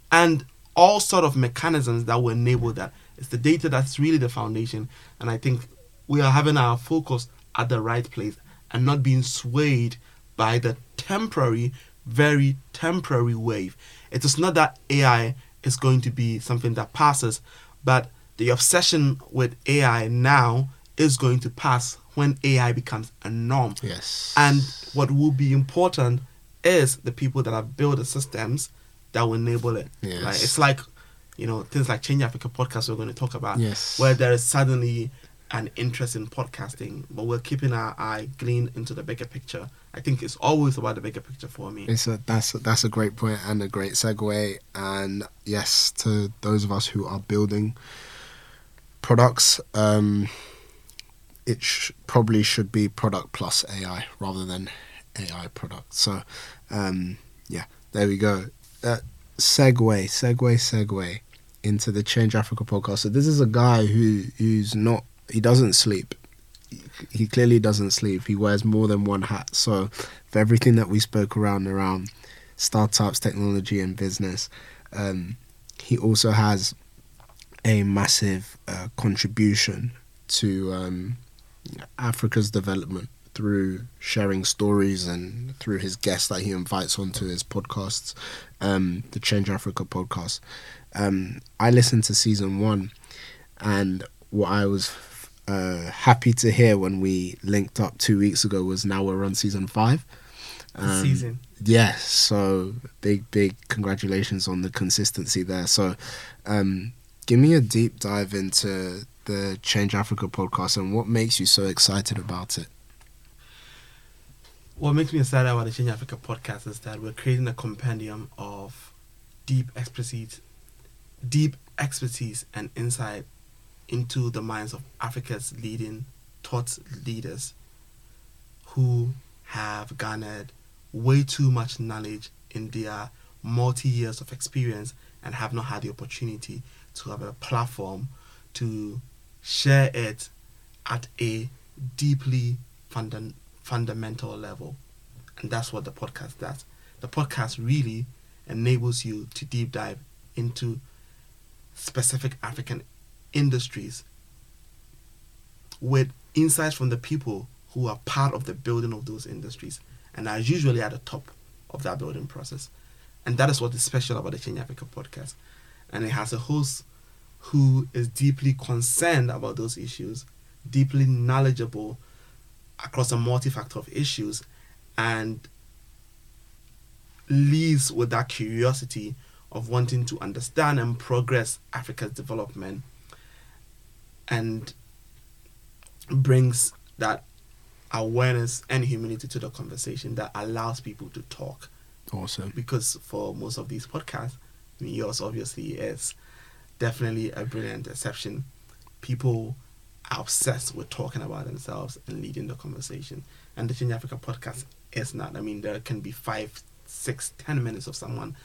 and all sort of mechanisms that will enable that. It's the data that's really the foundation, and I think we are having our focus at the right place and not being swayed by the temporary, very temporary wave. It is not that AI is going to be something that passes, but the obsession with AI now is going to pass when AI becomes a norm. Yes. And what will be important is the people that have built the systems that will enable it. Yes. Right? It's like, you know, things like Change Africa podcast we're going to talk about, Yes. where there is suddenly an interest in podcasting, but we're keeping our eye gleaned into the bigger picture. I think it's always about the bigger picture for me. It's a, that's a, that's a great point and a great segue. And yes, to those of us who are building products, um, it sh- probably should be product plus AI rather than AI product. So, um, yeah, there we go. Uh, segue, segue, segue into the Change Africa podcast. So this is a guy who who's not he doesn't sleep. He clearly doesn't sleep. He wears more than one hat. So for everything that we spoke around around startups, technology, and business, um, he also has a massive uh, contribution to um, Africa's development through sharing stories and through his guests that he invites onto his podcasts, um, the Change Africa podcast. Um, I listened to season one, and what I was uh, happy to hear when we linked up two weeks ago was now we're on season five. Um, season. Yes, so big, big congratulations on the consistency there. So, um, give me a deep dive into the Change Africa podcast and what makes you so excited about it. What makes me excited about the Change Africa podcast is that we're creating a compendium of deep expertise, deep expertise and insight into the minds of Africa's leading thought leaders who have garnered way too much knowledge in their multi years of experience and have not had the opportunity to have a platform to share it at a deeply funda- fundamental level. And that's what the podcast does. The podcast really enables you to deep dive into specific African industries with insights from the people who are part of the building of those industries and are usually at the top of that building process. And that is what is special about the Change Africa podcast. And it has a host who is deeply concerned about those issues, deeply knowledgeable across a multi-factor of issues, and leads with that curiosity of wanting to understand and progress Africa's development and brings that awareness and humility to the conversation that allows people to talk Awesome. because for most of these podcasts, yours obviously is definitely a brilliant exception. People are obsessed with talking about themselves and leading the conversation. And the Change Africa podcast is not. I mean, there can be five, six, ten minutes of someone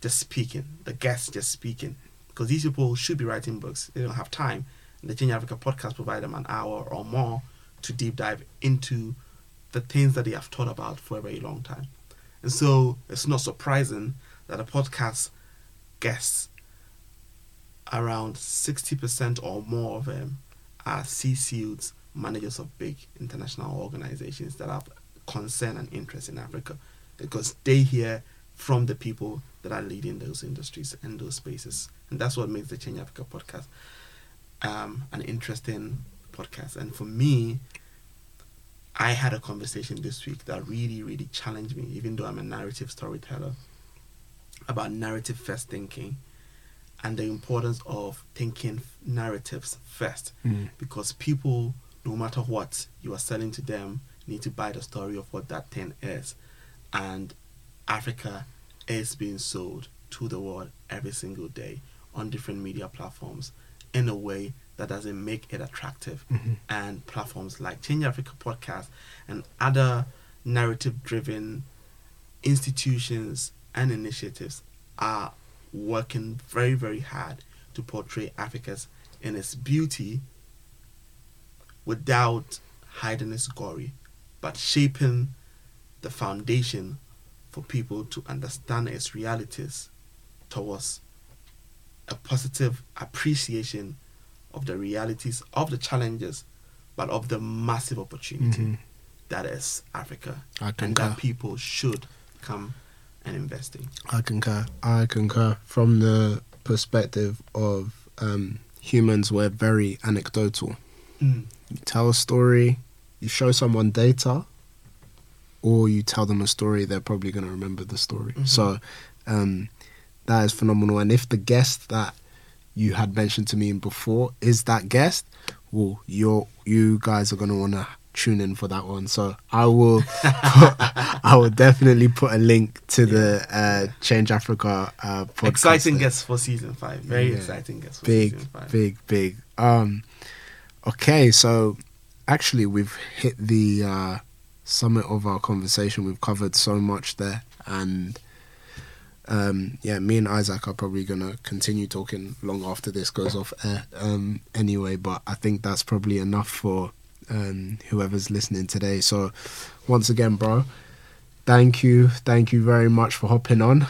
just speaking, the guests just speaking, because these people should be writing books. They don't have time. And the Change Africa podcast provides them an hour or more to deep dive into the things that they have thought about for a very long time. And so it's not surprising that the podcast guests, around 60% or more of them, are C suites, managers of big international organizations that have concern and interest in Africa because they hear from the people that are leading those industries and those spaces. And that's what makes the Change Africa podcast um, an interesting podcast. And for me, I had a conversation this week that really, really challenged me, even though I'm a narrative storyteller, about narrative first thinking and the importance of thinking narratives first. Mm. Because people, no matter what you are selling to them, need to buy the story of what that thing is. And Africa is being sold to the world every single day on different media platforms in a way that doesn't make it attractive. Mhm. And platforms like Change Africa Podcast and other narrative driven institutions and initiatives are working very, very hard to portray Africa's in its beauty without hiding its glory, but shaping the foundation for people to understand its realities towards a positive appreciation of the realities of the challenges, but of the massive opportunity Mhm. that is Africa, and that people should come and invest in. I concur. I concur. From the perspective of um, humans, we're very anecdotal. You tell a story, you show someone data, or you tell them a story, they're probably going to remember the story. Mhm. So um, that is phenomenal. And if the guest that you had mentioned to me before is that guest, well, you're, you guys are going to want to tune in for that one. So I will, put, I will definitely put a link to the uh, Change Africa uh, podcast. Exciting guests for season five. Very Yeah. exciting guest. for big, season five. big, big. Um, okay, so actually we've hit the uh, summit of our conversation. We've covered so much there, and um, yeah, me and Isaac are probably gonna continue talking long after this goes off air. Um, anyway, but I think that's probably enough for um, whoever's listening today. So, once again, bro, thank you, thank you very much for hopping on.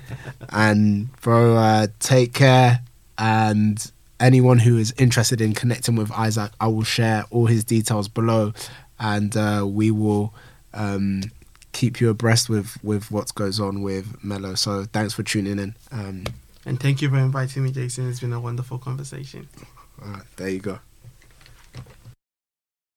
and bro, uh, take care. And anyone who is interested in connecting with Isaac, I will share all his details below, and uh, we will um, keep you abreast with with what goes on with Melo. So thanks for tuning in. Um, And thank you for inviting me, Jason. It's been a wonderful conversation. all right, there you go.